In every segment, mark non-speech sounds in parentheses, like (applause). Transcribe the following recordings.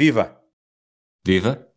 Viva! Viva!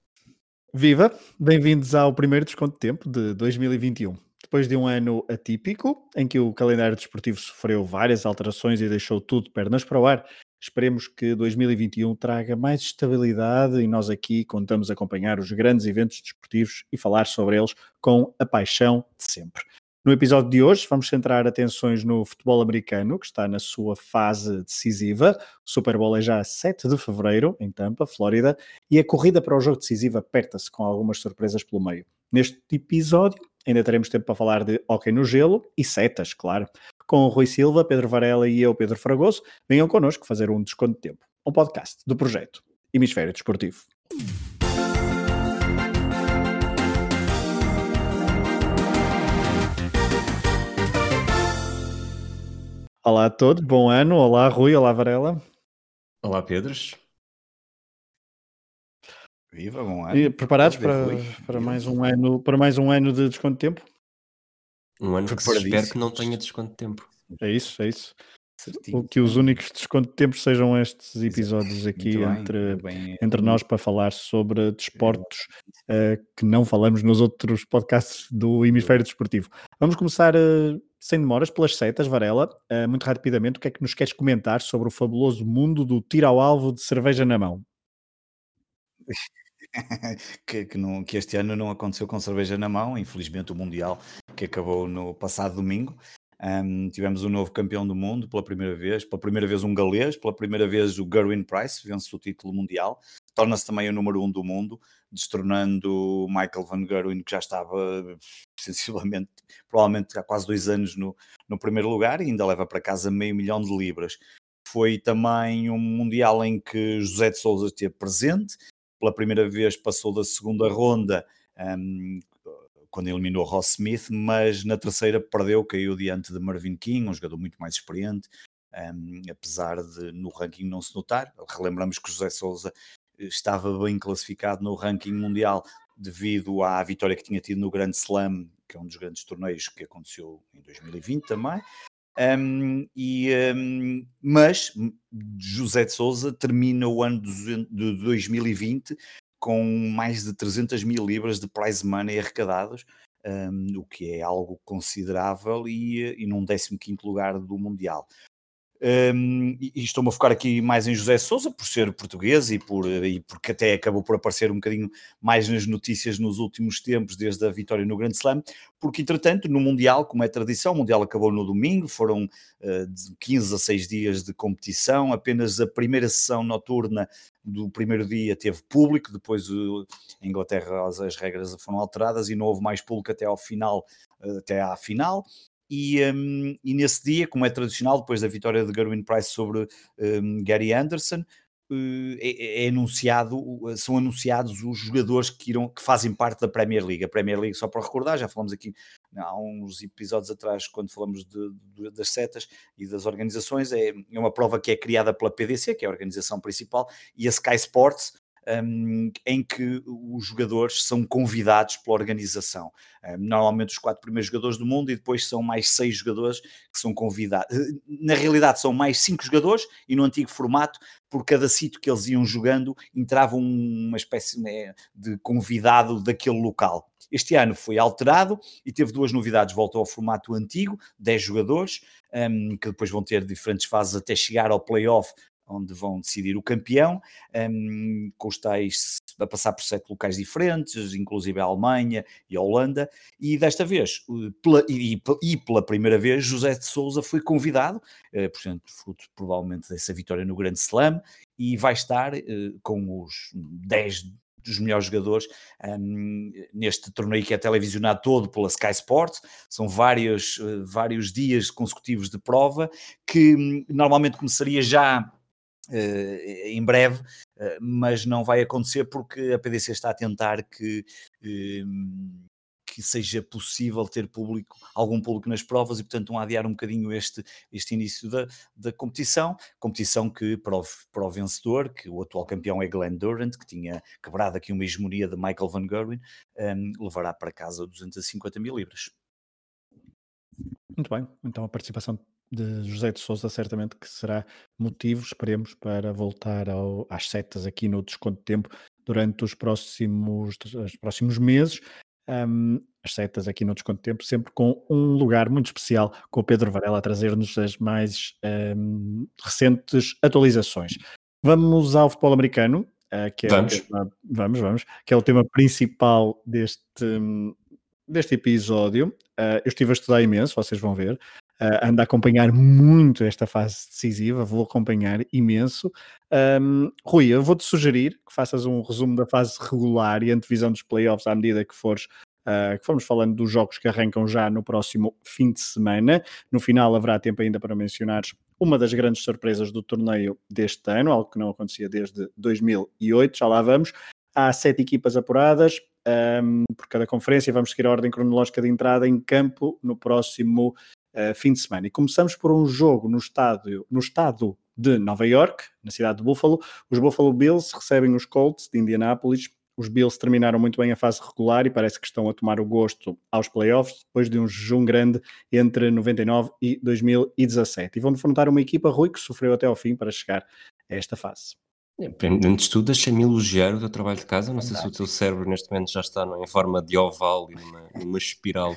Viva! Bem-vindos ao primeiro desconto de tempo de 2021. Depois de um ano atípico, em que o calendário desportivo sofreu várias alterações e deixou tudo pernas para o ar, esperemos que 2021 traga mais estabilidade e nós aqui contamos acompanhar os grandes eventos desportivos e falar sobre eles com a paixão de sempre. No episódio de hoje, vamos centrar atenções no futebol americano, que está na sua fase decisiva. O Super Bowl é já a 7 de fevereiro, em Tampa, Flórida, e a corrida para o jogo decisivo aperta-se com algumas surpresas pelo meio. Neste episódio, ainda teremos tempo para falar de hockey no gelo e setas, claro. Com o Rui Silva, Pedro Varela e eu, Pedro Fragoso, venham connosco fazer um desconto de tempo. Um podcast do projeto Hemisfério Desportivo. Olá a todos, bom ano. Olá Rui, olá Varela. Olá Pedros. Viva, bom ano. E preparados para, para, mais um ano, para mais um ano de desconto de tempo? Um ano que espero que não tenha desconto de tempo. É isso, é isso. Certinho. Que os únicos desconto de tempo sejam estes episódios aqui bem, entre, bem, entre nós para falar sobre desportos uh, que não falamos nos outros podcasts do Hemisfério Desportivo. Vamos começar uh, sem demoras, pelas setas, Varela, uh, muito rapidamente, o que é que nos queres comentar sobre o fabuloso mundo do tiro ao alvo de cerveja na mão? (laughs) que, que, não, que, este ano não aconteceu com cerveja na mão, infelizmente o Mundial que acabou no passado domingo. Um, tivemos um novo campeão do mundo pela primeira vez, pela primeira vez um galês, pela primeira vez o Gerwin Price vence o título mundial, torna-se também o número um do mundo, destronando Michael Van Gerwen, que já estava (laughs) sensivelmente, provavelmente há quase dois anos no, no primeiro lugar e ainda leva para casa meio milhão de libras. Foi também um Mundial em que José de Souza esteve presente, pela primeira vez passou da segunda ronda um, quando eliminou Ross Smith, mas na terceira perdeu, caiu diante de Marvin King, um jogador muito mais experiente, um, apesar de no ranking não se notar. Relembramos que José Souza estava bem classificado no ranking mundial devido à vitória que tinha tido no Grande Slam, que é um dos grandes torneios que aconteceu em 2020 também. Um, e, um, mas José de Souza termina o ano de 2020 com mais de 300 mil libras de prize money arrecadados, um, o que é algo considerável e, e num 15 lugar do Mundial. Um, e, estou-me a focar aqui mais em José Souza, por ser português e, por, e porque até acabou por aparecer um bocadinho mais nas notícias nos últimos tempos, desde a vitória no Grande Slam, porque entretanto, no Mundial, como é tradição, o Mundial acabou no domingo, foram uh, de 15 a 6 dias de competição, apenas a primeira sessão noturna do primeiro dia teve público, depois uh, em Inglaterra as, as regras foram alteradas e não houve mais público até ao final, uh, até à final, e, um, e, nesse dia, como é tradicional, depois da vitória de Gerwin Price sobre um, Gary Anderson, é, é, anunciado, são anunciados os jogadores que, irão, que fazem parte da Premier League. A Premier League, só para recordar, já falamos aqui há uns episódios atrás, quando falamos de, de, das setas e das organizações, é, é uma prova que é criada pela PDC, que é a organização principal, e a Sky Sports, um, em que os jogadores são convidados pela organização. Um, normalmente os quatro primeiros jogadores do mundo e depois são mais seis jogadores que são convidados. Eh, na realidade são mais cinco jogadores e no antigo formato, por cada sítio que eles iam jogando, entrava uma espécie né, de convidado daquele local. Este ano foi alterado e teve duas novidades. Voltou ao formato antigo, 10 jogadores, um, que depois vão ter diferentes fases até chegar ao playoff, onde vão decidir o campeão, um, com os tais a passar por sete locais diferentes, inclusive a Alemanha e a Holanda, e desta vez, pela, e, e, pela primeira vez, José de Souza foi convidado, uh, portanto, fruto provavelmente dessa vitória no Grande Slam, e vai estar uh, com os 10 dos melhores jogadores um, neste torneio que é televisionado todo pela Sky Sports. São vários, uh, vários dias consecutivos de prova que um, normalmente começaria já em breve, uh, mas não vai acontecer porque a PDC está a tentar que, uh, que seja possível ter público, algum público nas provas e, portanto, vão adiar um bocadinho este, este início da, da competição. Competição que, para o, para o vencedor, que o atual campeão é Glenn Durant, que tinha quebrado aqui uma hegemonia de Michael Van Gerwen, um, levará para casa 250 mil libras. Muito bem, então a participação de José de Souza certamente que será motivo, esperemos, para voltar ao, às setas aqui no desconto de tempo durante os próximos, os próximos meses. Um, as setas aqui no Desconto Tempo, sempre com um lugar muito especial, com o Pedro Varela a trazer-nos as mais um, recentes atualizações. Vamos ao futebol americano, uh, que é vamos. Tema, vamos, vamos, que é o tema principal deste, deste episódio. Uh, eu estive a estudar imenso, vocês vão ver. Uh, ando a acompanhar muito esta fase decisiva, vou acompanhar imenso. Um, Rui, eu vou-te sugerir que faças um resumo da fase regular e antevisão dos playoffs à medida que fores Uh, que fomos falando dos jogos que arrancam já no próximo fim de semana. No final haverá tempo ainda para mencionar uma das grandes surpresas do torneio deste ano, algo que não acontecia desde 2008, já lá vamos. Há sete equipas apuradas um, por cada conferência, vamos seguir a ordem cronológica de entrada em campo no próximo uh, fim de semana. E começamos por um jogo no estádio, no estado de Nova York, na cidade de Buffalo. Os Buffalo Bills recebem os Colts de Indianápolis os Bills terminaram muito bem a fase regular e parece que estão a tomar o gosto aos playoffs depois de um jejum grande entre 99 e 2017. E vão defrontar uma equipa, Rui, que sofreu até ao fim para chegar a esta fase. É, antes de tudo, deixa-me elogiar o teu trabalho de casa. Não sei se o teu cérebro neste momento já está em forma de oval e numa, numa espiral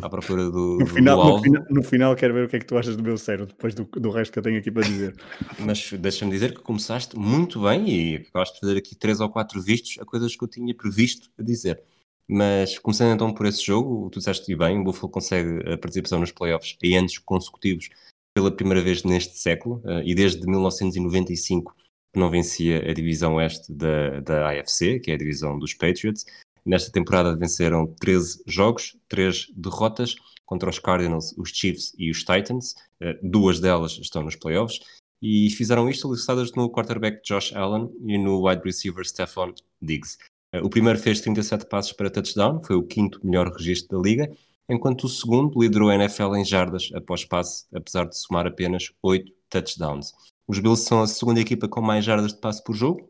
à procura do, no, final, do no, final, no, final, quero ver o que é que tu achas do meu cérebro, depois do, do resto que eu tenho aqui para dizer. Mas deixa-me dizer que começaste muito bem e acabaste de fazer aqui três ou quatro vistos a coisas que eu tinha previsto a dizer. Mas começando então por esse jogo, tu disseste bem, o Buffalo consegue a participação nos playoffs em anos consecutivos pela primeira vez neste século eh, e desde 1995 que não vencia a divisão oeste da, da AFC, que é a divisão dos Patriots, Nesta temporada venceram 13 jogos, 3 derrotas contra os Cardinals, os Chiefs e os Titans. Eh, duas delas estão nos playoffs. E fizeram isto alicerçadas no quarterback Josh Allen e no wide receiver Stephon Diggs. Eh, o primeiro fez 37 passos para touchdown, foi o quinto melhor registro da liga, enquanto o segundo liderou a NFL em jardas após passe, apesar de somar apenas 8 touchdowns. Os Bills são a segunda equipa com mais jardas de passe por jogo,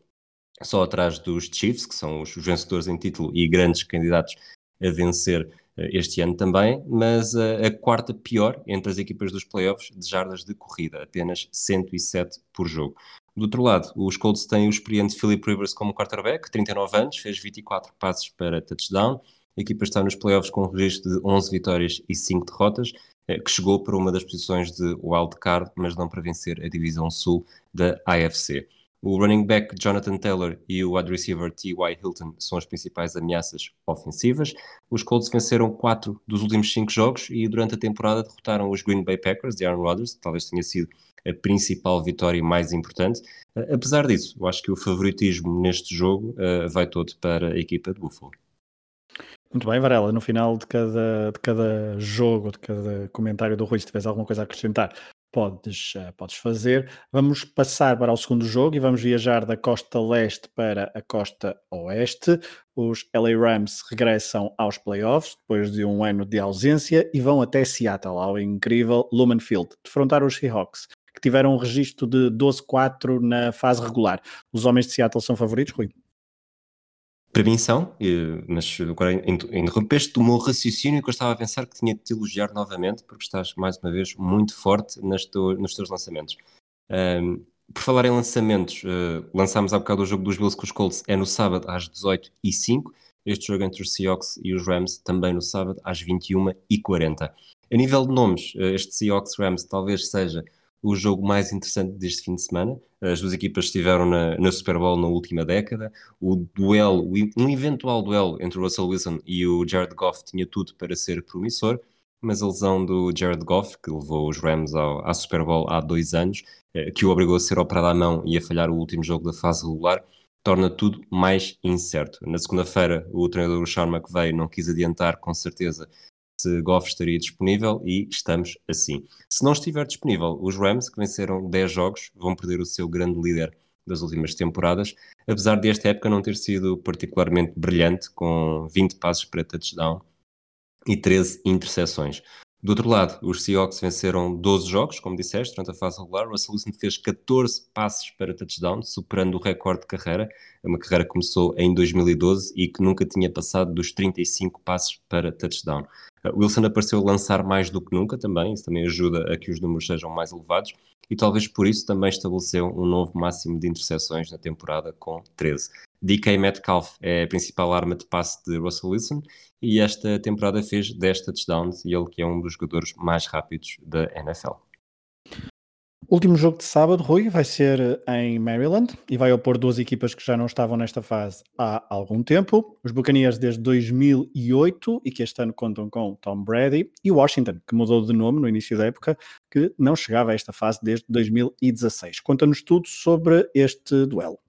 só atrás dos Chiefs, que são os vencedores em título e grandes candidatos a vencer eh, este ano também, mas a, a, quarta pior entre as equipas dos playoffs de jardas de corrida, apenas 107 por jogo. Do outro lado, os Colts têm o experiente Philip Rivers como quarterback, 39 anos, fez 24 passes para touchdown. A equipa está nos playoffs com um registro de 11 vitórias e 5 derrotas, eh, que chegou para uma das posições de wild card, mas não para vencer a divisão sul da AFC. O running back Jonathan Taylor e o wide receiver T.Y. Hilton são as principais ameaças ofensivas. Os Colts venceram quatro dos últimos cinco jogos e durante a temporada derrotaram os Green Bay Packers de Aaron Rodgers, que talvez tenha sido a principal vitória mais importante. Apesar disso, eu acho que o favoritismo neste jogo uh, vai todo para a equipa de Buffalo. Muito bem, Varela, no final de cada, de cada jogo, de cada comentário do Rui, se tiveres alguma coisa a acrescentar, podes, uh, podes fazer. Vamos passar para o segundo jogo e vamos viajar da costa leste para a costa oeste. Os LA Rams regressam aos playoffs depois de um ano de ausência e vão até Seattle, ao incrível Lumen Field, defrontar os Seahawks, que tiveram um registro de 12-4 na fase regular. Os homens de Seattle são favoritos, Rui? Para mim são, mas agora interrompeste o meu raciocínio que eu estava a pensar que tinha de te elogiar novamente, porque estás mais uma vez muito forte teu, nos teus lançamentos. Um, por falar em lançamentos, uh, lançámos há bocado o jogo dos Bills com os Colts, é no sábado às 18h05. Este jogo entre os Seahawks e os Rams também no sábado às 21h40. A nível de nomes, uh, este Seahawks-Rams talvez seja o jogo mais interessante deste fim de semana. As duas equipas estiveram na, na Super Bowl na última década. O duelo, um eventual duelo entre o Russell Wilson e o Jared Goff tinha tudo para ser promissor, mas a lesão do Jared Goff, que levou os Rams ao, à Super Bowl há dois anos, eh, que o obrigou a ser operado à mão e a falhar o último jogo da fase regular, torna tudo mais incerto. Na segunda-feira, o treinador Sean McVay não quis adiantar com certeza se Goff estaria disponível e estamos assim. Se não estiver disponível, os Rams, que venceram 10 jogos, vão perder o seu grande líder das últimas temporadas, apesar de esta época não ter sido particularmente brilhante, com 20 passos para touchdown e 13 interseções. Do outro lado, os Seahawks venceram 12 jogos, como disseste, durante a fase regular. Russell Wilson fez 14 passes para touchdown, superando o recorde de carreira. É uma carreira que começou em 2012 e que nunca tinha passado dos 35 passes para touchdown. Wilson apareceu a lançar mais do que nunca também, isso também ajuda a que os números sejam mais elevados e talvez por isso também estabeleceu um novo máximo de interseções na temporada com 13. DK Metcalf é a principal arma de passe de Russell Wilson e esta temporada fez 10 touchdowns e ele que é um dos jogadores mais rápidos da NFL. Último jogo de sábado, Rui, vai ser em Maryland e vai opor duas equipas que já não estavam nesta fase há algum tempo. Os Buccaneers desde 2008 e que este ano contam com Tom Brady e Washington, que mudou de nome no início da época, que não chegava a esta fase desde 2016. Conta-nos tudo sobre este duelo.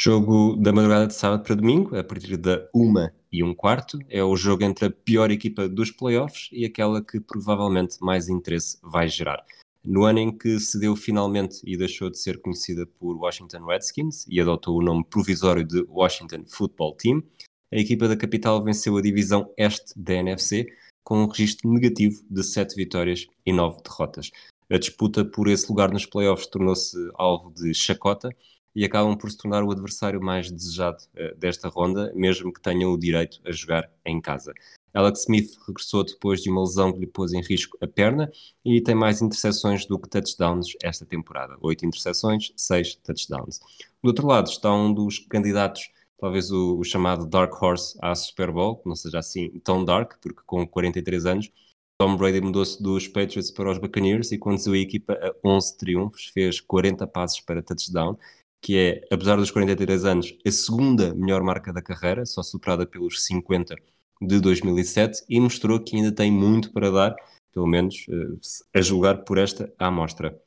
Jogo da madrugada de sábado para domingo, a partir da uma e um quarto. É o jogo entre a pior equipa dos playoffs e aquela que provavelmente mais interesse vai gerar. No ano em que cedeu finalmente e deixou de ser conhecida por Washington Redskins e adotou o nome provisório de Washington Football Team, a equipa da capital venceu a divisão este da NFC com um registro negativo de 7 vitórias e 9 derrotas. A disputa por esse lugar nos playoffs tornou-se alvo de chacota e acabam por se tornar o adversário mais desejado uh, desta ronda, mesmo que tenham o direito a jogar em casa. Alex Smith regressou depois de uma lesão que lhe pôs em risco a perna e tem mais interseções do que touchdowns esta temporada. Oito interseções, seis touchdowns. Do outro lado está um dos candidatos, talvez o, o chamado Dark Horse à Super Bowl, que não seja assim tão dark, porque com 43 anos Tom Brady mudou-se dos Patriots para os Buccaneers e conduziu a equipa a 11 triunfos, fez 40 passes para touchdown, que é, apesar dos 43 anos, a segunda melhor marca da carreira, só superada pelos 50 de 2007 e mostrou que ainda tem muito para dar, pelo menos eh, a julgar por esta amostra.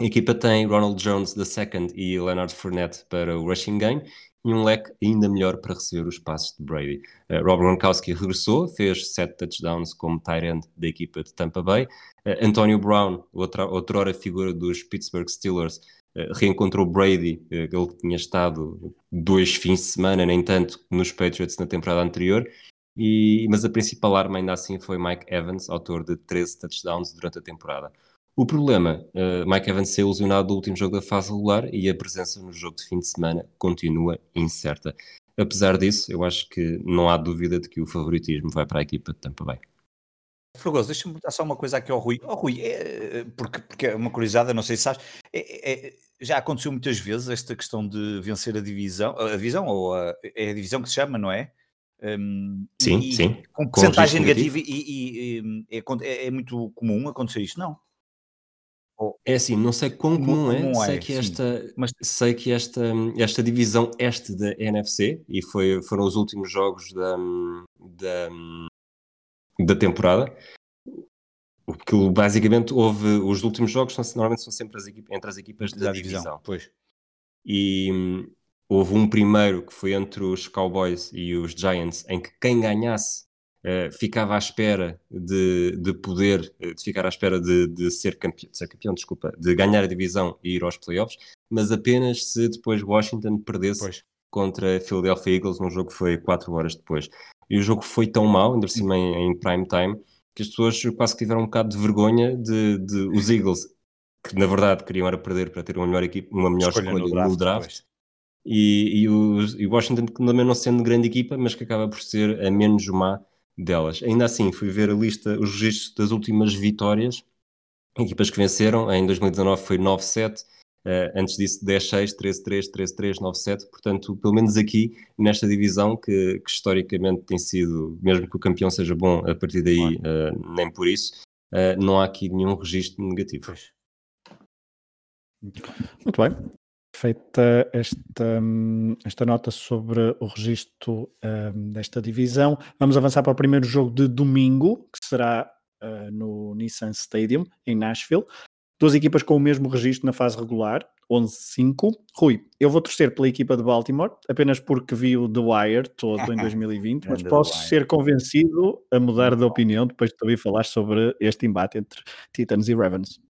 A equipa tem Ronald Jones II e Leonard Fournette para o rushing game e um leque ainda melhor para receber os passos de Brady. Uh, Rob Gronkowski regressou, fez sete touchdowns como tight end da equipa de Tampa Bay. Uh, Antonio Brown, outra, outrora figura dos Pittsburgh Steelers, reencontrou Brady, ele tinha estado dois fins de semana, nem tanto, nos Patriots na temporada anterior, e, mas a principal arma ainda assim foi Mike Evans, autor de 13 touchdowns durante a temporada. O problema, uh, Mike Evans ser ilusionado do último jogo da fase regular e a presença no jogo de fim de semana continua incerta. Apesar disso, eu acho que não há dúvida de que o favoritismo vai para a equipa de Tampa Bay. Fragoso, deixa-me botar só uma coisa aqui ao Rui. Oh, Rui, é, porque, porque é uma curiosidade, não sei se sabes, é, é, já aconteceu muitas vezes esta questão de vencer a divisão, a divisão, ou a, é a divisão que se chama, não é? Um, sim, e, sim. Com porcentagem negativa e, e, e é, é, é, muito comum acontecer isto, não? É assim, não sei quão comum, comum é, sei que esta, mas... sei que esta, esta divisão este da NFC, e foi, foram os últimos jogos da, da, da temporada, porque basicamente houve, os últimos jogos são, normalmente são sempre as equipas, entre as equipas da, da divisão. divisão. Pois. E Houve um primeiro que foi entre os Cowboys e os Giants, em que quem ganhasse uh, ficava à espera de, de poder, eh, de ficar à espera de, de, ser campeão, de ser campeão, desculpa, de ganhar a divisão e ir aos playoffs, mas apenas se depois Washington perdesse pois. Contra a Philadelphia Eagles num jogo que foi 4 horas depois. E o jogo foi tão mau, ainda por cima em, em prime time, que as pessoas quase que tiveram um bocado de vergonha de, de os Eagles, que na verdade queriam era perder para ter uma melhor equipe, uma melhor escolha, escolha no draft, no draft e, e, o, e Washington também não sendo grande equipa, mas que acaba por ser a menos má delas. Ainda assim, fui ver a lista, os registros das últimas vitórias, equipas que venceram, em 2019 foi 9-7, uh, antes disso 10-6, 13-3, 13-3, 9-7, portanto, pelo menos aqui, nesta divisão, que, que, historicamente tem sido, mesmo que o campeão seja bom, a partir daí, uh, nem por isso, uh, não há aqui nenhum registro negativo. Pois. Muito bem feita esta, esta nota sobre o registro desta divisão. Vamos avançar para o primeiro jogo de domingo, que será uh, no Nissan Stadium, em Nashville. Duas equipas com o mesmo registro na fase regular, 11-5. Rui, eu vou torcer pela equipa de Baltimore, apenas porque vi o The Wire todo em (laughs) 2020, mas posso ser convencido a mudar de opinião depois de ouvir falar sobre este embate entre Titans e Ravens.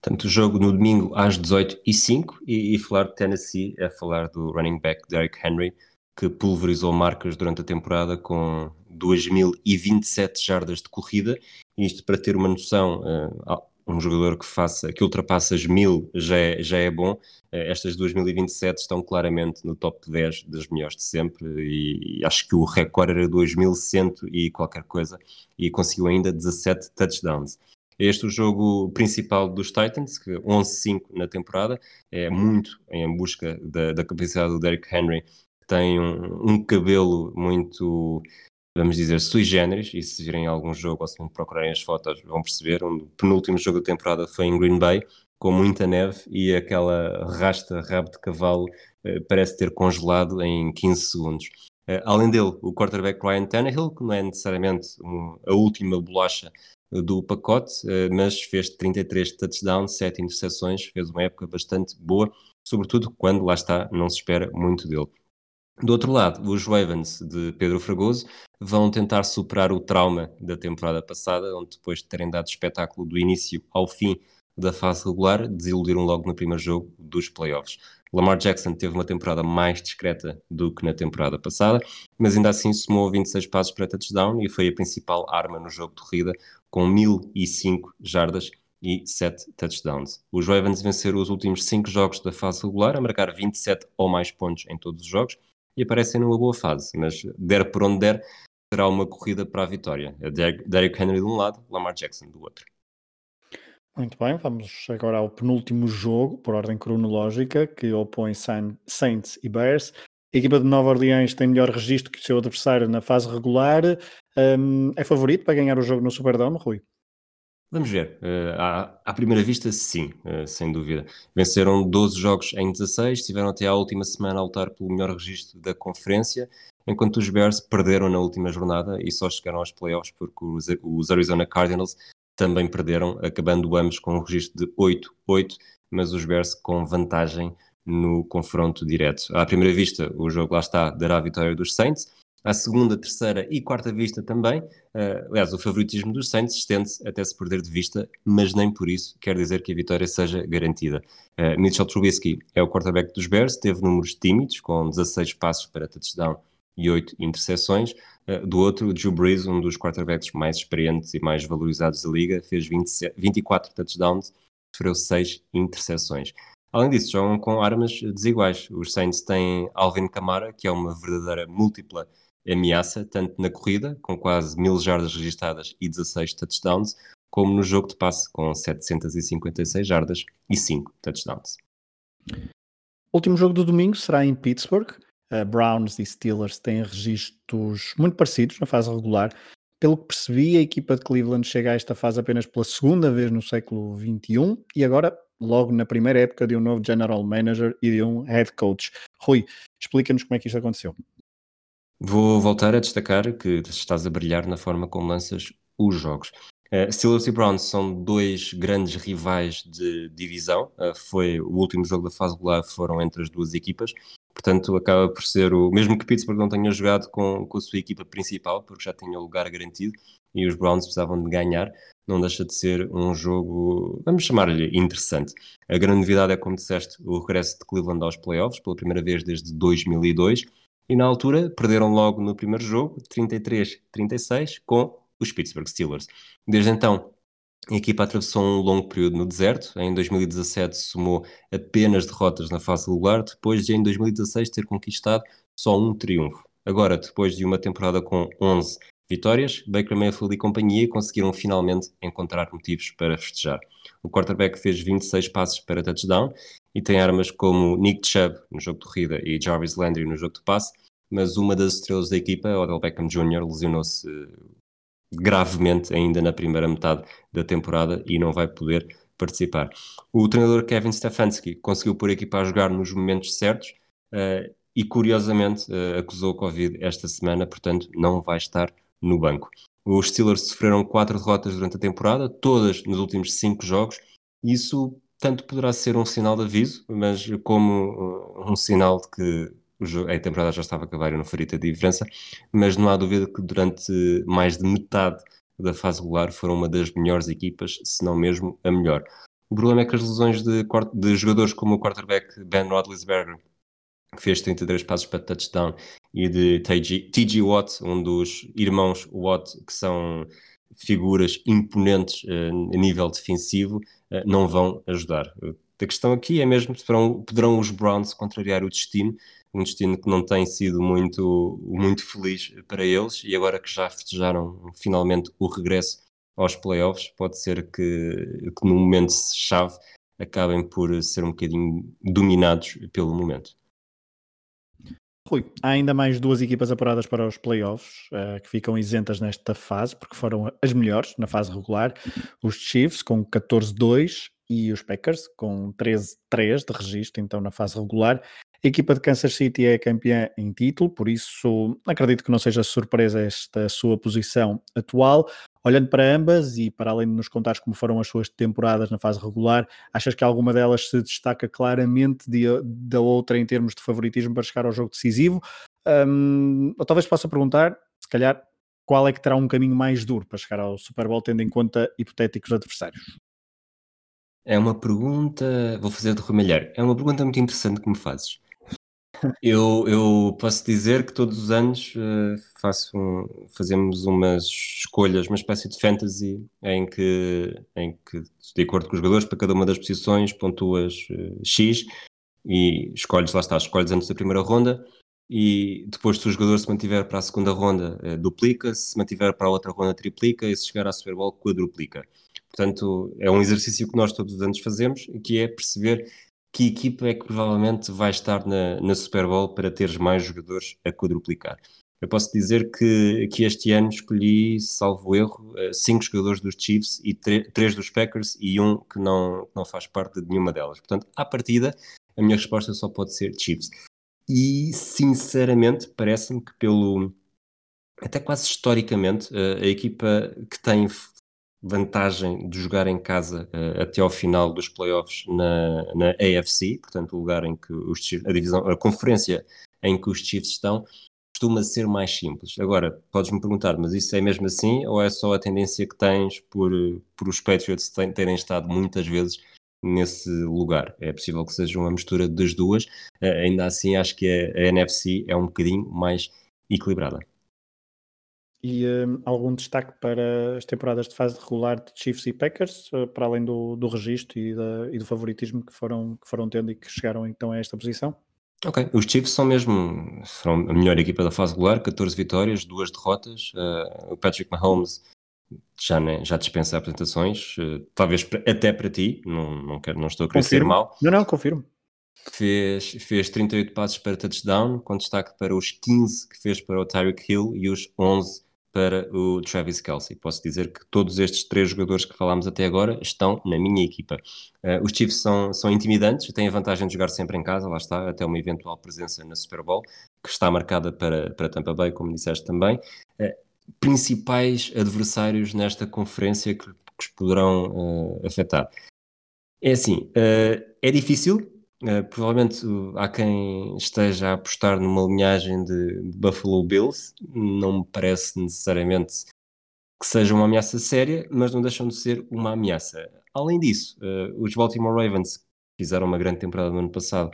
Portanto, o jogo no domingo às 18h05 e, e falar de Tennessee é falar do running back Derrick Henry, que pulverizou marcas durante a temporada com 2.027 jardas de corrida. Isto para ter uma noção, uh, um jogador que faça, que ultrapassa as mil já é, já é bom. Eh, estas 2027 estão claramente no top 10 das melhores de sempre e, e acho que o recorde era 2100 e qualquer coisa e conseguiu ainda 17 touchdowns. Este é o jogo principal dos Titans, que 11-5 na temporada, é muito em busca da, da capacidade do Derrick Henry, que tem um, um cabelo muito vamos dizer, sui generis, e se virem algum jogo ou se procurarem as fotos vão perceber, o penúltimo jogo da temporada foi em Green Bay, com muita neve e aquela rasta rabo de cavalo eh, parece ter congelado em 15 segundos. Eh, além dele, o quarterback Ryan Tannehill, que não é necessariamente um, a última bolacha do pacote, eh, mas fez 33 touchdowns, 7 interseções, fez uma época bastante boa, sobretudo quando, lá está, não se espera muito dele. Do outro lado, os Ravens de Pedro Fragoso vão tentar superar o trauma da temporada passada, onde depois de terem dado espetáculo do início ao fim da fase regular, desiludiram logo no primeiro jogo dos playoffs. Lamar Jackson teve uma temporada mais discreta do que na temporada passada, mas ainda assim somou 26 passos para touchdown e foi a principal arma no jogo de corrida, com 1005 jardas e 7 touchdowns. Os Ravens venceram os últimos 5 jogos da fase regular, a marcar 27 ou mais pontos em todos os jogos, e aparecem numa boa fase, mas der por onde der, será uma corrida para a vitória. É Derrick Henry de um lado, Lamar Jackson do outro. Muito bem, vamos agora ao penúltimo jogo, por ordem cronológica, que opõe Saints e Bears. A equipa de Nova Orleans tem melhor registro que o seu adversário na fase regular. Um, é favorito para ganhar o jogo no Superdome, Rui? Vamos ver. Uh, à, à, primeira vista, sim, uh, sem dúvida. Venceram 12 jogos em 16, tiveram até à última semana a lutar pelo melhor registro da conferência, enquanto os Bears perderam na última jornada e só chegaram aos playoffs porque os, os Arizona Cardinals também perderam, acabando ambos com um registro de 8-8, mas os Bears com vantagem no confronto direto. À primeira vista, o jogo lá está, dará a vitória dos Saints, à segunda, terceira e quarta vista também. Uh, aliás, o favoritismo dos Saints estende-se até se perder de vista, mas nem por isso quer dizer que a vitória seja garantida. Uh, Mitchell Trubisky é o quarterback dos Bears, teve números tímidos, com 16 passos para touchdown e 8 interseções. Uh, do outro, Drew Brees, um dos quarterbacks mais experientes e mais valorizados da liga, fez 20, 24 touchdowns, sofreu 6 interseções. Além disso, jogam com armas desiguais. Os Saints têm Alvin Kamara, que é uma verdadeira múltipla ameaça, tanto na corrida, com quase mil jardas registadas e 16 touchdowns, como no jogo de passe, com 756 jardas e 5 touchdowns. O último jogo do domingo será em Pittsburgh. Uh, Browns e Steelers têm registros muito parecidos na fase regular. Pelo que percebi, a equipa de Cleveland chega a esta fase apenas pela segunda vez no século XXI e agora, logo na primeira época de um novo general manager e de um head coach. Rui, explica-nos como é que isto aconteceu. Vou voltar a destacar que estás a brilhar na forma como lanças os jogos. Uh, Steelers e Browns são dois grandes rivais de divisão. Uh, foi o último jogo da fase regular foram entre as duas equipas. Portanto, acaba por ser o mesmo que Pittsburgh não tenha jogado com, com a sua equipa principal, porque já tinha o lugar garantido e os Browns precisavam de ganhar. Não deixa de ser um jogo, vamos chamar-lhe interessante. A grande novidade é, como disseste, o regresso de Cleveland aos playoffs pela primeira vez desde 2002 e na altura perderam logo no primeiro jogo, 33-36, com os Pittsburgh Steelers. Desde então, a equipa atravessou um longo período no deserto. Em 2017 somou apenas derrotas na fase regular, depois de em 2016 ter conquistado só um triunfo. Agora, depois de uma temporada com 11 vitórias, Baker Mayfield e companhia conseguiram finalmente encontrar motivos para festejar. O quarterback fez 26 passes para touchdown e tem armas como Nick Chubb no jogo de corrida e Jarvis Landry no jogo de passe, mas uma das estrelas da equipa, Odell Beckham Jr., lesionou-se gravemente ainda na primeira metade da temporada e não vai poder participar. O treinador Kevin Stefanski conseguiu pôr a equipa a jogar nos momentos certos uh, e curiosamente uh, acusou Covid esta semana, portanto não vai estar no banco. Os Steelers sofreram quatro derrotas durante a temporada, todas nos últimos cinco jogos. Isso tanto poderá ser um sinal de aviso, mas como uh, um sinal de que a temporada já estava a acabar e não faria ter diferença, mas não há dúvida que durante mais de metade da fase regular foram uma das melhores equipas, se não mesmo a melhor. O problema é que as lesões de, de jogadores como o quarterback Ben Roethlisberger, que fez 33 passos para touchdown, e de TG Watt, um dos irmãos Watt, que são figuras imponentes uh, a nível defensivo uh, não vão ajudar. A questão aqui é mesmo se poderão, poderão os Browns contrariar o destino, um destino que não tem sido muito, muito feliz para eles e agora que já festejaram finalmente o regresso aos playoffs, pode ser que, que no momento-chave acabem por ser um bocadinho dominados pelo momento. Rui, há ainda mais duas equipas apuradas para os playoffs uh, que ficam isentas nesta fase, porque foram as melhores na fase regular. Os Chiefs com 14-2 e os Packers com 13-3 de registro, então na fase regular. A equipa de Kansas City é campeã em título, por isso acredito que não seja surpresa esta sua posição atual. Olhando para ambas e para além de nos contares como foram as suas temporadas na fase regular, achas que alguma delas se destaca claramente de, da outra em termos de favoritismo para chegar ao jogo decisivo? Um, ou talvez possa perguntar, se calhar, qual é que terá um caminho mais duro para chegar ao Super Bowl, tendo em conta hipotéticos adversários? É uma pergunta, vou fazer de Malheiro, é uma pergunta muito interessante que me fazes. Eu, eu posso dizer que todos os anos uh, faço um, fazemos umas escolhas, uma espécie de fantasy em que, em que, de acordo com os jogadores, para cada uma das posições, pontuas uh, X e escolhes, lá está, escolhes antes da primeira ronda e depois se o jogador se mantiver para a segunda ronda uh, duplica, se mantiver para a outra ronda triplica e se chegar à Super Bowl quadruplica. Portanto, é um exercício que nós todos os anos fazemos, que é perceber que equipa é que provavelmente vai estar na, na Super Bowl para teres mais jogadores a quadruplicar? Eu posso dizer que, que este ano escolhi, salvo erro, eh, cinco jogadores dos Chiefs e três dos Packers e um que não, que não faz parte de nenhuma delas. Portanto, à partida, a minha resposta só pode ser Chiefs. E, sinceramente, parece-me que pelo... Até quase historicamente, eh, a equipa que tem vantagem de jogar em casa uh, até ao final dos playoffs na, na AFC, portanto o lugar em que os a divisão, a conferência em que os Chiefs estão, costuma ser mais simples. Agora, podes-me perguntar, mas isso é mesmo assim ou é só a tendência que tens por, por os Patriots terem estado muitas vezes nesse lugar? É possível que seja uma mistura das duas, uh, ainda assim acho que a, a NFC é um bocadinho mais equilibrada. E um, algum destaque para as temporadas de fase regular de Chiefs e Packers, uh, para além do, do registro e, da, e, do favoritismo que foram, que foram tendo e que chegaram então a esta posição? Ok, os Chiefs são mesmo foram a melhor equipa da fase regular, 14 vitórias, duas derrotas. Uh, o Patrick Mahomes já, né, já dispensa apresentações, uh, talvez até para ti, não, não, quero, não estou a querer confirmo. ser mal. Não, não, confirmo. Fez, fez 38 passos para touchdown, com destaque para os 15 que fez para o Tyreek Hill e os 11 para o Travis Kelsey. Posso dizer que todos estes três jogadores que falámos até agora estão na minha equipa. Uh, os Chiefs são, são intimidantes, têm a vantagem de jogar sempre em casa, lá está, até uma eventual presença na Super Bowl, que está marcada para, para Tampa Bay, como disseste também. Uh, principais adversários nesta conferência que, que os poderão uh, afetar. É assim, é difícil, Uh, provavelmente há quem esteja a apostar numa linhagem de, de, Buffalo Bills, não me parece necessariamente que seja uma ameaça séria, mas não deixam de ser uma ameaça. Além disso, uh, os Baltimore Ravens fizeram uma grande temporada no ano passado,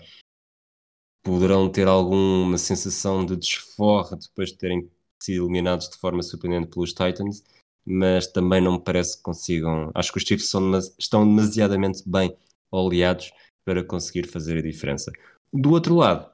poderão ter alguma sensação de desforra depois de terem sido eliminados de forma surpreendente pelos Titans, mas também não me parece que consigam. Acho que os Chiefs são, estão demasiadamente bem oleados para conseguir fazer a diferença. Do outro lado,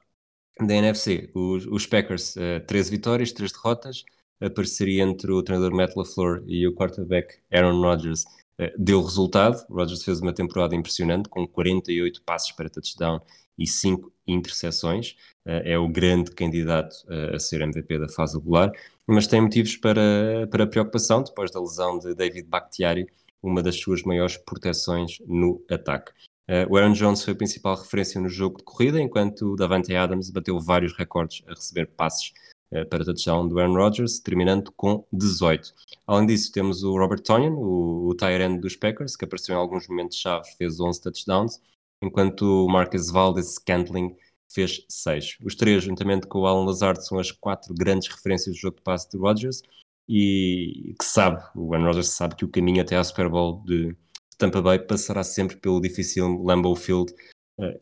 da NFC, os, os Packers, uh, eh, 13 vitórias, 3 derrotas, a parceria entre o treinador Matt LaFleur e o quarterback Aaron Rodgers uh, deu resultado. Rodgers fez uma temporada impressionante, com 48 passes para touchdown e 5 interseções. Uh, é o grande candidato uh, a ser MVP da fase regular, mas tem motivos para, para preocupação depois da lesão de David Bakhtiari, uma das suas maiores proteções no ataque. Uh, o Aaron Jones foi a principal referência no jogo de corrida, enquanto o Davante Adams bateu vários recordes a receber passes uh, para touchdown do Aaron Rodgers, terminando com 18. Além disso, temos o Robert Tonyan, o, o end dos Packers, que apareceu em alguns momentos chaves, fez 11 touchdowns, enquanto o Marcus Valdez Scantling fez 6. Os três, juntamente com o Alan Lazard, são as quatro grandes referências do jogo de passe de Rodgers e que sabe, o Aaron Rodgers sabe que o caminho até à Super Bowl de Tampa Bay passará sempre pelo difícil Lambeau Field, uh,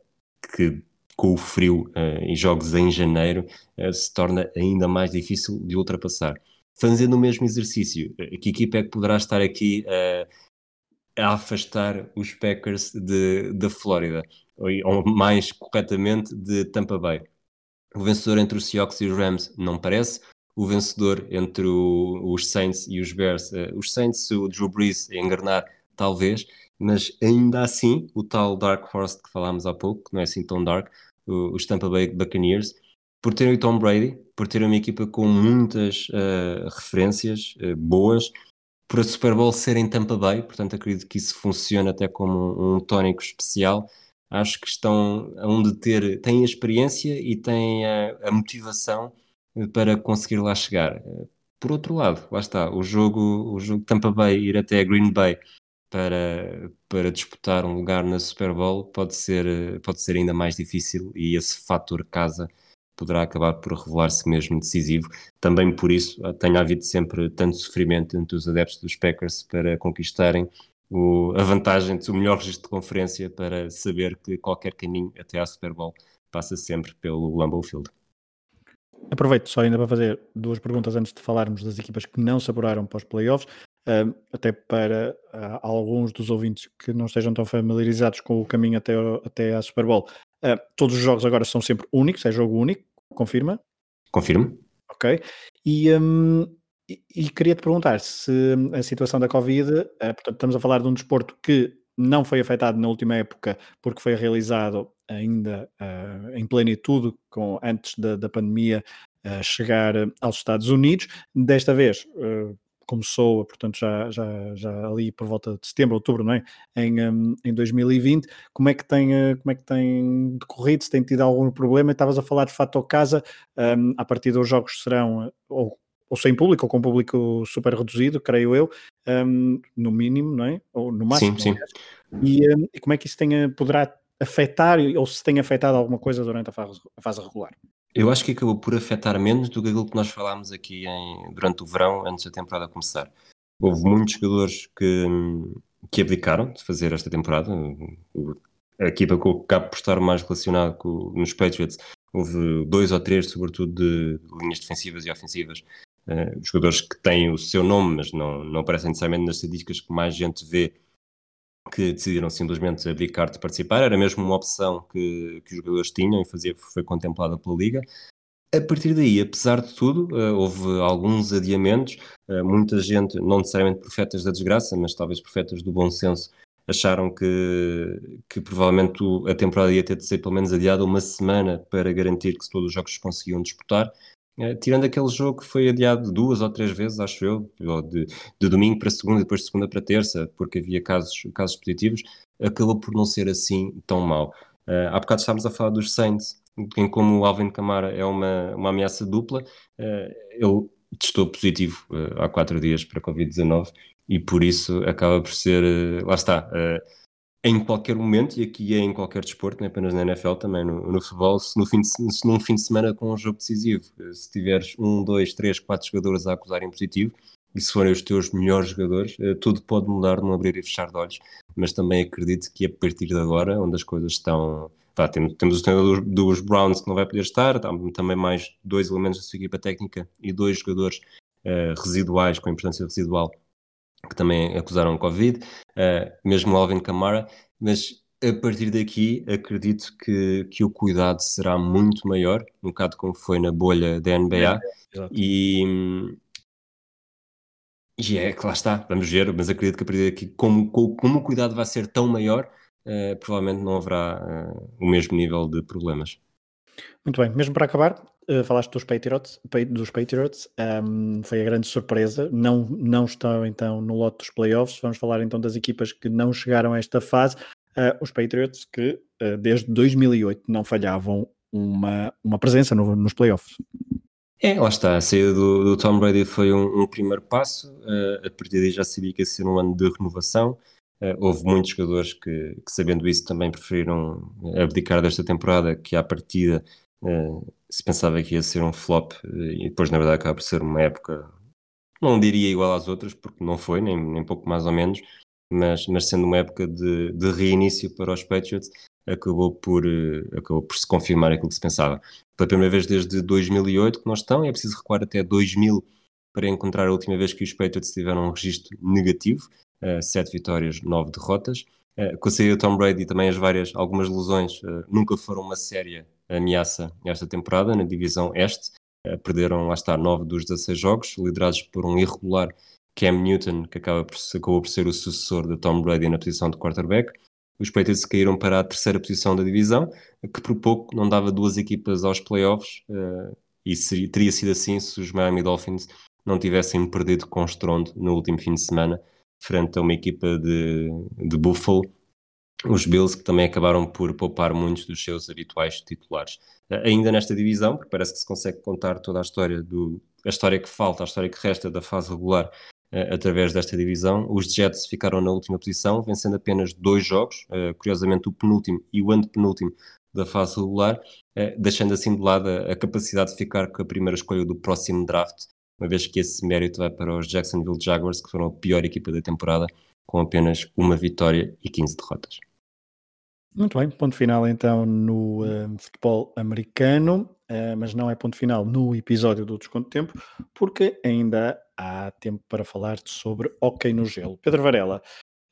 que com o frio uh, e jogos em janeiro uh, se torna ainda mais difícil de ultrapassar. fazendo o mesmo exercício, que equipa é que poderá estar aqui a, afastar os Packers da Flórida, ou, ou mais corretamente de Tampa Bay? O vencedor entre os Seahawks e os Rams não parece. O vencedor entre o, os Saints e os Bears, uh, os Saints, o Drew Brees a enganar, talvez, mas ainda assim, o tal Dark Horse que falámos há pouco, que não é assim tão dark, os Tampa Bay Buccaneers, por terem o Tom Brady, por terem uma equipa com muitas uh, referências uh, boas, por a Super Bowl ser em Tampa Bay, portanto acredito que isso funciona até como um, um tónico especial. Acho que estão onde ter, têm a experiência e têm a, a motivação para conseguir lá chegar. Por outro lado, lá está, o jogo, o jogo Tampa Bay ir até Green Bay para, para disputar um lugar na Super Bowl pode ser, pode ser ainda mais difícil e esse fator casa poderá acabar por revelar-se mesmo decisivo. Também por isso tem havido sempre tanto sofrimento entre os adeptos dos Packers para conquistarem o, a vantagem de o melhor registro de conferência para saber que qualquer caminho até à Super Bowl passa sempre pelo Lambeau Field. Aproveito só ainda para fazer duas perguntas antes de falarmos das equipas que não se apuraram para os playoffs, uh, até para uh, alguns dos ouvintes que não estejam tão familiarizados com o caminho até, até à Super Bowl. Uh, todos os jogos agora são sempre únicos, é jogo único, confirma? Confirmo. Ok. E, um, e, e queria-te perguntar se a situação da Covid, portanto, estamos a falar de um desporto que não foi afetado na última época porque foi realizado ainda uh, em plenitude com, antes da, da pandemia uh, chegar aos Estados Unidos. Desta vez uh, começou, portanto, já, já, já ali por volta de setembro, outubro, não é? Em, um, em 2020. Como é que tem, como é que tem decorrido? Se tem tido algum problema? Estavas a falar de fato casa, um, a partir dos jogos serão ou ou sem público, ou com público super reduzido, creio eu, um, no mínimo, não é? Ou no máximo. Sim, sim. E, um, e, como é que isso tenha, poderá afetar, ou se tem afetado alguma coisa durante a fase, a fase regular? Eu acho que acabou por afetar menos do que aquilo que nós falámos aqui em, durante o verão, antes da temporada começar. Houve muitos jogadores que, que abdicaram de fazer esta temporada. A equipa com o cabe por estar mais relacionado com, nos Patriots, houve dois ou três, sobretudo de linhas defensivas e ofensivas, uh, jogadores que têm o seu nome, mas não, não aparecem necessariamente nas estadísticas que mais gente vê que decidiram simplesmente abdicar de participar, era mesmo uma opção que, que os jogadores tinham e fazia, foi contemplada pela Liga. A partir daí, apesar de tudo, uh, houve alguns adiamentos, uh, muita gente, não necessariamente profetas da desgraça, mas talvez profetas do bom senso, acharam que, que provavelmente a temporada ia ter de ser pelo menos adiada uma semana para garantir que todos os jogos se conseguiam disputar. É, tirando aquele jogo que foi adiado duas ou três vezes, acho eu, de, de domingo para segunda e depois de segunda para terça, porque havia casos, casos positivos, acabou por não ser assim tão mau. Uh, há bocado estávamos a falar dos Saints, em como o Alvin Kamara é uma, uma ameaça dupla, uh, ele testou positivo uh, há quatro dias para Covid-19 e por isso acaba por ser, lá está, em qualquer momento, e aqui é em qualquer desporto, não é apenas na NFL, também no, no futebol, se, no fim de, se num fim de semana com um jogo decisivo, se tiveres um, dois, três, quatro jogadores a acusarem positivo, e se forem os teus melhores jogadores, eh, tudo pode mudar num abrir e fechar de olhos, mas também acredito que a partir de agora, onde as coisas estão... Tá, temos, temos o treinador dos, dos Browns que não vai poder estar, tá, também mais dois elementos da sua equipa técnica e dois jogadores uh, residuais, com importância residual, que também acusaram Covid, uh, mesmo Alvin Kamara, mas a partir daqui acredito que, que o cuidado será muito maior, um bocado como foi na bolha da NBA, é, e, e é que lá está, vamos ver, mas acredito que a partir daqui, como, como o cuidado vai ser tão maior, uh, provavelmente não haverá uh, o mesmo nível de problemas. Muito bem, mesmo para acabar, uh, falaste dos Patriots, dos Patriots um, foi a grande surpresa, não, não estão então no lote dos playoffs, vamos falar então das equipas que não chegaram a esta fase, uh, os Patriots que uh, desde 2008 não falhavam uma, uma presença no, nos playoffs. É, lá está, a saída do, do Tom Brady foi um, um primeiro passo, a partir daí já sabia que ia ser um ano de renovação, houve muitos jogadores que, que, sabendo isso, também preferiram abdicar desta temporada, que à partida Uh, se pensava que ia ser um flop e depois na verdade acaba por ser uma época não diria igual às outras porque não foi, nem, nem pouco mais ou menos mas, mas sendo uma época de, de reinício para os Patriots acabou por, uh, acabou por se confirmar aquilo que se pensava pela primeira vez desde 2008 que nós estão, é preciso recuar até 2000 para encontrar a última vez que os Patriots tiveram um registro negativo, uh, sete vitórias, nove derrotas. Uh, com a saída Tom Brady também as várias, algumas lesões, uh, nunca foram uma séria ameaça esta temporada na divisão Este. Uh, perderam, lá está, nove dos 16 jogos, liderados por um irregular Cam Newton, que acaba por, acabou por ser o sucessor de Tom Brady na posição de quarterback. Os Patriots caíram para a terceira posição da divisão, que por pouco não dava duas equipas aos playoffs, e seria, teria sido assim se os Miami Dolphins não tivessem perdido com estrondo no último fim de semana, frente a uma equipa de, de Buffalo, os Bills que também acabaram por poupar muitos dos seus habituais titulares. Ainda nesta divisão, porque parece que se consegue contar toda a história do a história que falta, a história que resta da fase regular uh, através desta divisão. Os Jets ficaram na última posição, vencendo apenas dois jogos, uh, curiosamente o penúltimo e o antepenúltimo da fase regular, uh, deixando assim de lado a, a, capacidade de ficar com a primeira escolha do próximo draft uma vez que esse mérito vai para os Jacksonville Jaguars, que foram a pior equipa da temporada, com apenas uma vitória e 15 derrotas. Muito bem, ponto final então no uh, futebol americano, uh, mas não é ponto final no episódio do Desconto Tempo, porque ainda há tempo para falar sobre hockey no gelo. Pedro Varela,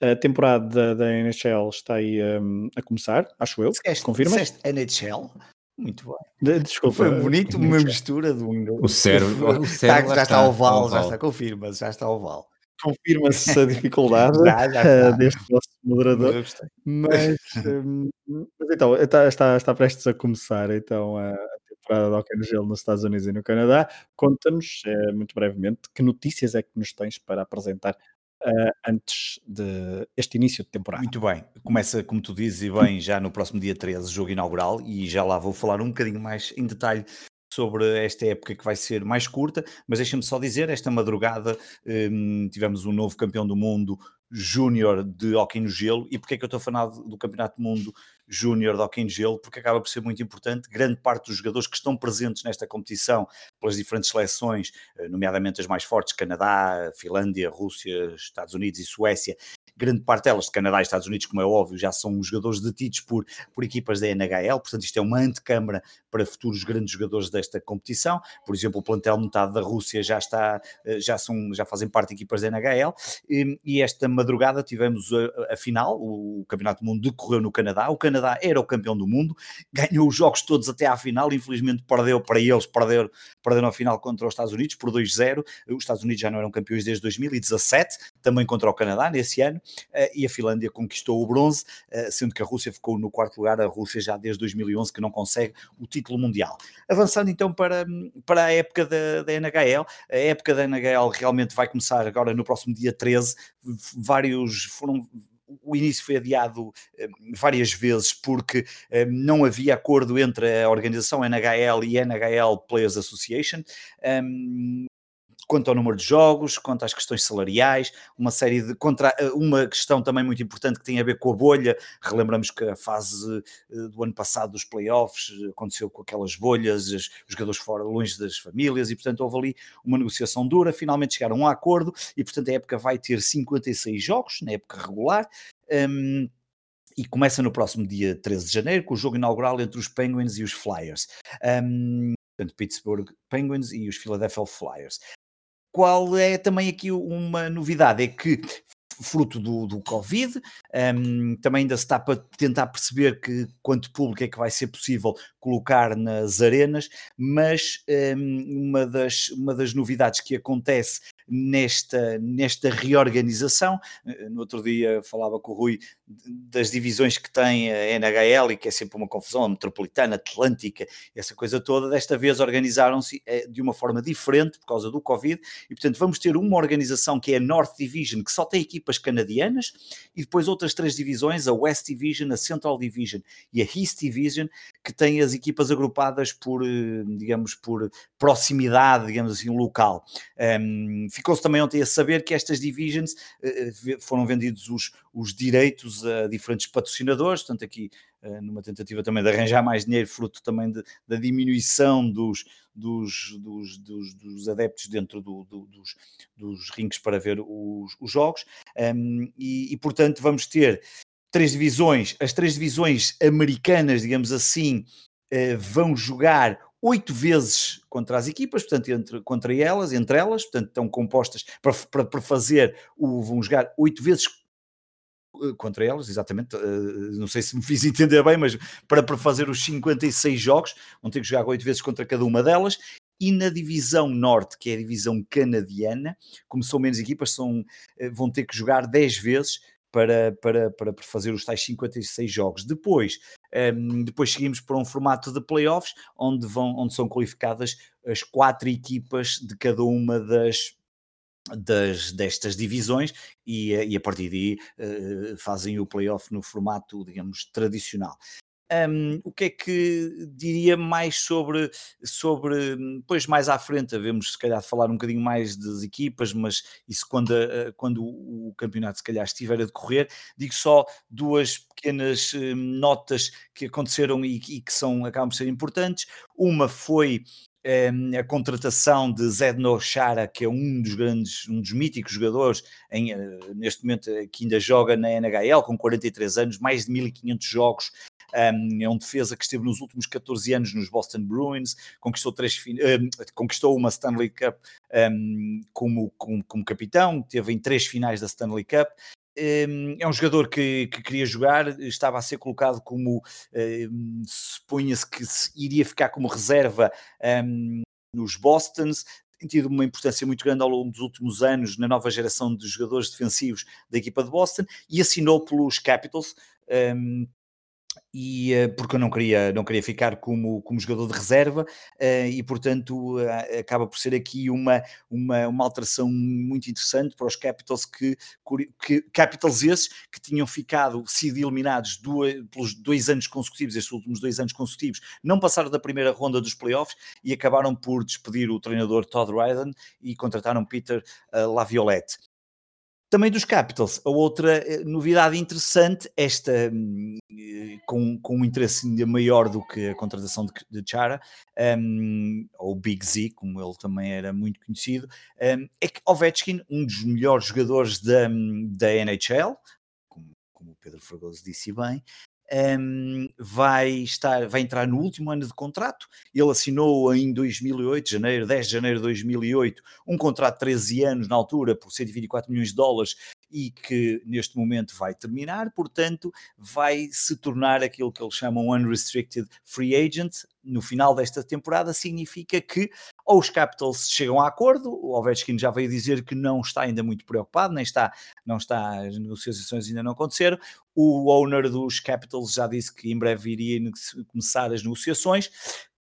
a temporada da NHL está aí um, a começar, acho eu. Confirma? NHL? Muito bem. Desculpa. Foi bonito, uma mistura de um. O cérebro. O cérebro já está oval, já está, confirma-se, já está oval. Confirma-se a dificuldade (laughs) já, já eh, deste nosso moderador. Mas, (laughs) hum, mas então, está, está, está prestes a começar então a temporada de Hockey no Gelo nos Estados Unidos e no Canadá. Conta-nos, é, muito brevemente, que notícias é que nos tens para apresentar uh, antes deste início de temporada. Muito bem, começa, como tu dizes, e bem, já no próximo dia 13, jogo inaugural, e já lá vou falar um bocadinho mais em detalhe sobre esta época que vai ser mais curta, mas deixa-me só dizer, esta madrugada um, tivemos um novo campeão do mundo júnior de hockey no gelo, e porque é que eu estou a falar do Campeonato do Mundo Júnior de Hockey em Gelo, porque acaba por ser muito importante. Grande parte dos jogadores que estão presentes nesta competição, pelas diferentes seleções, eh, nomeadamente as mais fortes, Canadá, Finlândia, Rússia, Estados Unidos e Suécia, grande parte delas de Canadá e Estados Unidos, como é óbvio, já são jogadores detidos por, por equipas da NHL, portanto isto é uma antecâmara para futuros grandes jogadores desta competição, por exemplo o plantel metade da Rússia já está, eh, já são, já fazem parte de equipas da NHL, e, e esta madrugada tivemos a, a, final, o Campeonato do Mundo decorreu no Canadá, o Canadá era o campeão do mundo, ganhou os jogos todos até à final, infelizmente perdeu para eles, perderam, perderam a final contra os Estados Unidos por 2-0, os Estados Unidos já não eram campeões desde 2017, também contra o Canadá nesse ano, eh, e a Finlândia conquistou o bronze, eh, sendo que a Rússia ficou no quarto lugar, a Rússia já desde 2011 que não consegue o título mundial. Avançando então para, para a época da, da NHL, a época da NHL realmente vai começar agora no próximo dia 13, vários foram o início foi adiado eh, várias vezes porque não havia acordo entre a organização NHL e NHL Players Association quanto ao número de jogos, quanto às questões salariais, uma série de contra eh, uma questão também muito importante que tem a ver com a bolha. Relembramos que a fase eh, do ano passado dos playoffs eh, aconteceu com aquelas bolhas, os jogadores fora longe das famílias e portanto houve ali uma negociação dura. Finalmente chegaram a um acordo e portanto a época vai ter 56 jogos na época regular. Um, e começa no próximo dia 13 de janeiro, com o jogo inaugural entre os Penguins e os Flyers. Um, portanto, Pittsburgh Penguins e os Philadelphia Flyers qual é também aqui uma novidade? É que fruto do, do Covid, um, também ainda se está para tentar perceber que quanto público é que vai ser possível colocar nas arenas, mas um, uma, das, uma das novidades que acontece nesta, nesta reorganização. Eh, no outro dia falava com o Rui das divisões que tem a NHL e que é sempre uma confusão, a metropolitana, atlântica, essa coisa toda. Desta vez organizaram-se eh, de uma forma diferente por causa do Covid e, portanto, vamos ter uma organização que é a North Division, que só tem equipas canadianas, e depois outras três divisões, a West Division, a Central Division e a East Division, que têm as equipas agrupadas por, eh, digamos, por proximidade, digamos assim, local. Um, Ficou-se também ontem a saber que estas divisions uh, foram vendidos os, os direitos a diferentes patrocinadores, portanto aqui uh, numa tentativa também de arranjar mais dinheiro, fruto também de, da diminuição dos, dos, dos, dos, dos adeptos dentro do, do, dos, dos rinques para ver os, os jogos, um, e, e portanto vamos ter três divisões, as três divisões americanas, digamos assim, uh, vão jogar oito vezes contra as equipas, portanto, entre, contra elas, entre elas, portanto, estão compostas para, para, para fazer, o, vão jogar oito vezes eh, contra elas, exatamente, uh, não sei se me fiz entender bem, mas para, para fazer os 56 jogos, vão ter que jogar oito vezes contra cada uma delas, e na divisão norte, que é a divisão canadiana, como são menos equipas, são, vão ter que jogar 10 vezes para, para, para fazer os tais 56 jogos. Depois, um, depois seguimos para um formato de playoffs, onde, vão, onde são qualificadas as quatro equipas de cada uma das das, destas divisões e, e, a partir daí uh, fazem o playoff no formato, digamos, tradicional. Um, o que é que diria mais sobre, sobre, depois mais à frente, havemos se calhar de falar um bocadinho mais das equipas, mas isso quando, a, quando o campeonato se calhar estiver a decorrer, digo só duas pequenas hum, notas que aconteceram e, e que são, acabam por ser importantes. Uma foi a contratação de Zedno Chara, que é um dos grandes, um dos míticos jogadores em, eh, neste momento que ainda joga na NHL com 43 anos, mais de 1500 jogos, um, é um defesa que esteve nos últimos 14 anos nos Boston Bruins, conquistou, três, um, conquistou uma Stanley Cup um, como, como, como, capitão, teve em três finais da Stanley Cup. É um jogador que, que queria jogar, estava a ser colocado como supunha-se que iria ficar como reserva nos Bostons, tem tido uma importância muito grande ao longo dos últimos anos na nova geração de jogadores defensivos da equipa de Boston e assinou pelos Capitals. Um, e uh, porque eu não queria, não queria ficar como, como jogador de reserva uh, e portanto uh, acaba por ser aqui uma, uma, uma alteração muito interessante para os Capitals que, que Capitals esses que tinham ficado sido eliminados dois, pelos dois anos consecutivos, estes últimos dois anos consecutivos, não passaram da primeira ronda dos playoffs e acabaram por despedir o treinador Todd Ryden e contrataram Peter Laviolette. Também dos Capitals, a outra eh, novidade interessante, esta hum, eh, com, com um interesse ainda maior do que a contratação de, de Chara, um, ou Big Z, como ele também era muito conhecido, um, é que Ovechkin, um dos melhores jogadores da, hum, da NHL, como, como o Pedro Fragoso disse bem, um, vai, estar, vai entrar no último ano de contrato. Ele assinou em 2008, janeiro, 10 de janeiro de 2008, um contrato de 13 anos na altura por 124 milhões de dólares e que neste momento vai terminar, portanto, vai se tornar aquilo que eles chamam unrestricted free agent. No final desta temporada, significa que ou os Capitals chegam a acordo, o Ovechkin já veio dizer que não está ainda muito preocupado, nem está, não está, as negociações ainda não aconteceram. O owner dos Capitals já disse que em breve iria começar as negociações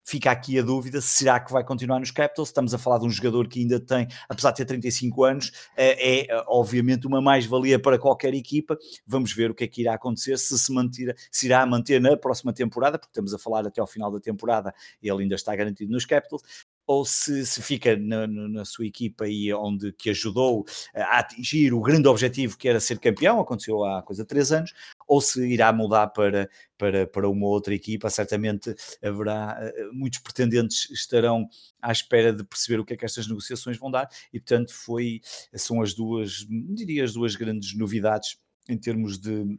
fica aqui a dúvida, será que vai continuar nos Capitals? Estamos a falar de um jogador que ainda tem, apesar de ter 35 anos, eh, é obviamente uma mais-valia para qualquer equipa. Vamos ver o que é que irá acontecer, se se, manter, se irá manter na próxima temporada, porque estamos a falar até ao final da temporada, ele ainda está garantido nos Capitals, ou se, se fica na, na, sua equipa e onde que ajudou a atingir o grande objetivo que era ser campeão, aconteceu há coisa três anos, ou se irá mudar para, para, para uma outra equipa, certamente haverá eh, muitos pretendentes estarão à espera de perceber o que é que estas negociações vão dar e portanto foi, são as duas, diria as duas grandes novidades em termos de,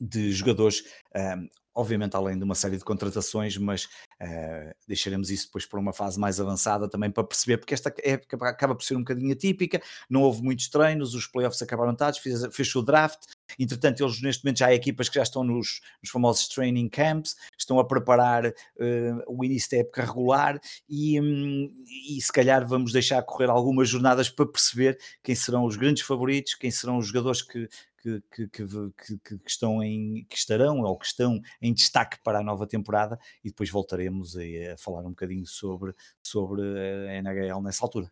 de jogadores um, obviamente além de uma série de contratações, mas uh, deixaremos isso depois para uma fase mais avançada também para perceber, porque esta época acaba por ser um bocadinho atípica, não houve muitos treinos, os playoffs acabaram fez, fechou o draft, entretanto eles neste momento já há equipas que já estão nos, nos famosos training camps, estão a preparar uh, o início da época regular e, um, e se calhar vamos deixar correr algumas jornadas para perceber quem serão os grandes favoritos, quem serão os jogadores que, que, que, que, que, estão em, que estarão ou que estão em destaque para a nova temporada e depois voltaremos a, a falar um bocadinho sobre, sobre a NHL nessa altura.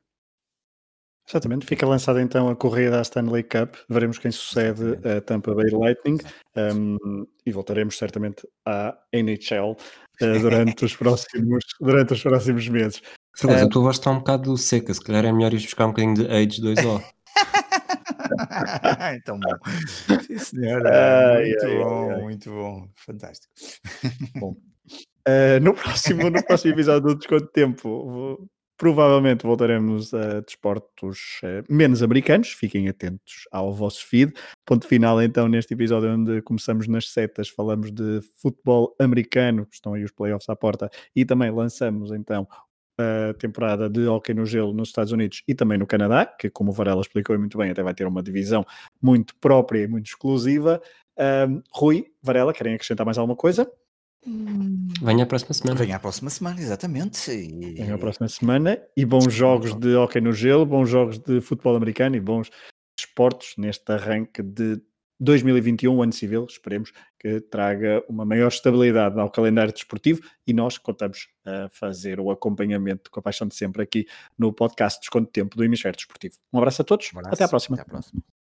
Exatamente, fica lançada então a corrida à Stanley Cup, veremos quem sucede a Tampa Bay Lightning um, e voltaremos certamente à NHL uh, eh, (laughs) durante, os próximos, durante os próximos meses. Fernando, uh, a tua voz está um bocado seca, se calhar é melhor ir buscar um bocadinho de Age 2O. (laughs) (laughs) então bom. Sim, senhora. Ai, muito ai, bom, ai, muito bom. Fantástico. Bom. Uh, no, próximo, no próximo episódio do Desconto Tempo, vou, provavelmente voltaremos a desportos uh, menos americanos. Fiquem atentos ao vosso feed. Ponto final, então, neste episódio onde começamos nas setas, falamos de futebol americano, estão aí os playoffs à porta, e também lançamos então a temporada de hockey no gelo nos Estados Unidos e também no Canadá, que como o Varela explicou muito bem, até vai ter uma divisão muito própria e muito exclusiva. Um, Rui, Varela, querem acrescentar mais alguma coisa? Venha à próxima semana. Venha à próxima semana, exatamente. E... Venha à próxima semana e bons jogos de hockey no gelo, bons jogos de futebol americano e bons esportes neste arranque de 2021, ano civil, esperemos que traga uma maior estabilidade ao calendário desportivo e nós contamos a fazer o acompanhamento com a paixão de sempre aqui no podcast Desconto Tempo do Hemisfério Desportivo. Um abraço a todos, um abraço, até à próxima. Até à próxima.